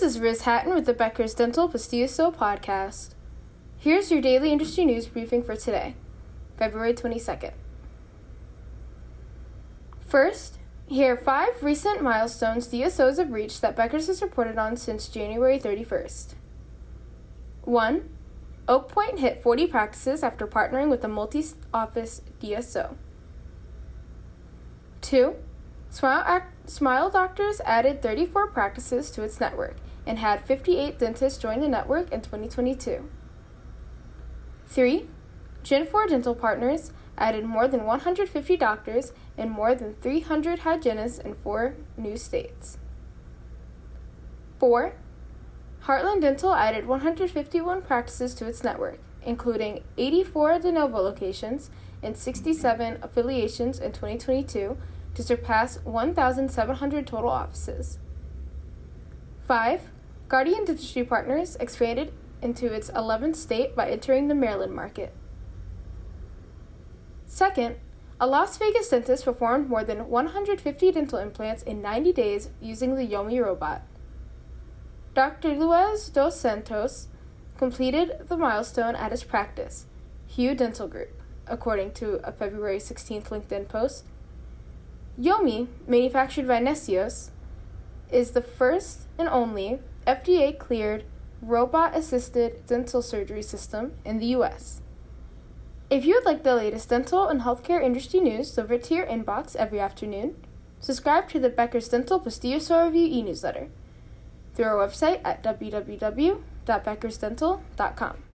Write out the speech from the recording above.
This is Liz Hatton with the Becker's Dental + DSO podcast. Here's your daily industry news briefing for today, February 22nd. First, here are five recent milestones DSOs have reached that Becker's has reported on since January 31st. 1. Oak Point hit 40 practices after partnering with a multi office DSO. 2. Smile, Ac- Smile Doctors added 34 practices to its network and had 58 dentists join the network in 2022. 3. Gen4 Dental Partners added more than 150 doctors and more than 300 hygienists in four new states. 4. Heartland Dental added 151 practices to its network, including 84 de novo locations and 67 affiliations in 2022 to surpass 1,700 total offices. 5. Guardian Dentistry Partners expanded into its 11th state by entering the Maryland market. Second, a Las Vegas dentist performed more than 150 dental implants in 90 days using the Yomi robot. Dr. Luis dos Santos completed the milestone at his practice, Hue Dental Group, according to a February 16th LinkedIn post. Yomi, manufactured by Neocis, is the first and only FDA cleared robot assisted dental surgery system in the US. If you would like the latest dental and healthcare industry news delivered to your inbox every afternoon, subscribe to the Becker's Dental + DSO Review e newsletter through our website at www.beckersdental.com.